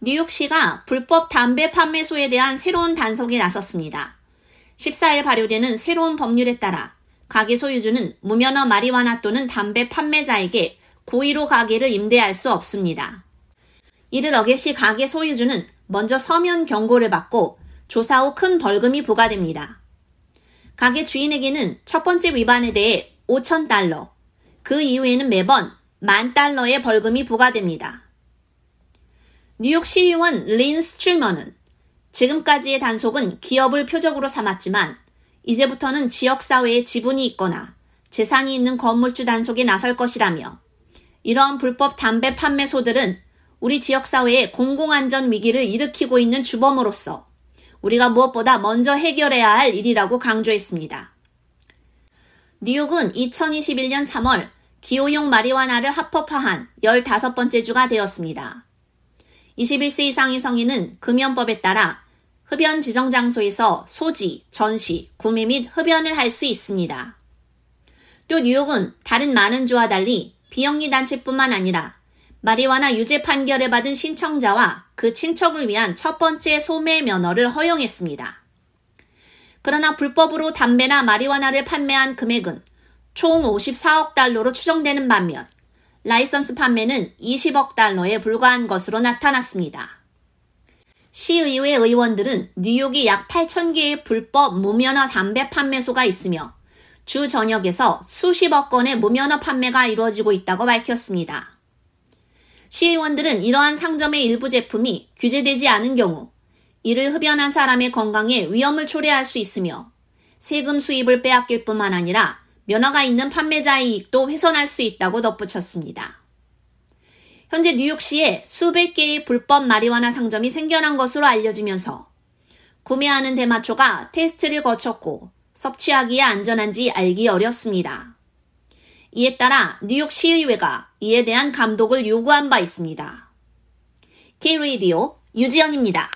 뉴욕시가 불법 담배 판매소에 대한 새로운 단속에 나섰습니다. 14일 발효되는 새로운 법률에 따라 가게 소유주는 무면허 마리화나 또는 담배 판매자에게 고의로 가게를 임대할 수 없습니다. 이를 어길 시 가게 소유주는 먼저 서면 경고를 받고 조사 후 큰 벌금이 부과됩니다. 가게 주인에게는 첫 번째 위반에 대해 5,000달러, 그 이후에는 매번 만 달러의 벌금이 부과됩니다. 뉴욕 시의원 린 스출먼은 지금까지의 단속은 기업을 표적으로 삼았지만 이제부터는 지역사회에 지분이 있거나 재산이 있는 건물주 단속에 나설 것이라며 이러한 불법 담배 판매소들은 우리 지역사회에 공공안전 위기를 일으키고 있는 주범으로서 우리가 무엇보다 먼저 해결해야 할 일이라고 강조했습니다. 뉴욕은 2021년 3월 기호용 마리화나를 합법화한 15번째 주가 되었습니다. 21세 이상의 성인은 금연법에 따라 흡연 지정 장소에서 소지, 전시, 구매 및 흡연을 할 수 있습니다. 또 뉴욕은 다른 많은 주와 달리 비영리 단체뿐만 아니라 마리화나 유죄 판결을 받은 신청자와 그 친척을 위한 첫 번째 소매 면허를 허용했습니다. 그러나 불법으로 담배나 마리화나를 판매한 금액은 총 54억 달러로 추정되는 반면 라이선스 판매는 20억 달러에 불과한 것으로 나타났습니다. 시의회 의원들은 뉴욕에 약 8천 개의 불법 무면허 담배 판매소가 있으며 주 전역에서 수십억 건의 무면허 판매가 이루어지고 있다고 밝혔습니다. 시의원들은 이러한 상점의 일부 제품이 규제되지 않은 경우 이를 흡연한 사람의 건강에 위험을 초래할 수 있으며 세금 수입을 빼앗길 뿐만 아니라 면허가 있는 판매자의 이익도 훼손할 수 있다고 덧붙였습니다. 현재 뉴욕시에 수백 개의 불법 마리화나 상점이 생겨난 것으로 알려지면서 구매하는 대마초가 테스트를 거쳤고 섭취하기에 안전한지 알기 어렵습니다. 이에 따라 뉴욕 시의회가 이에 대한 감독을 요구한 바 있습니다. K-Radio 유지연입니다.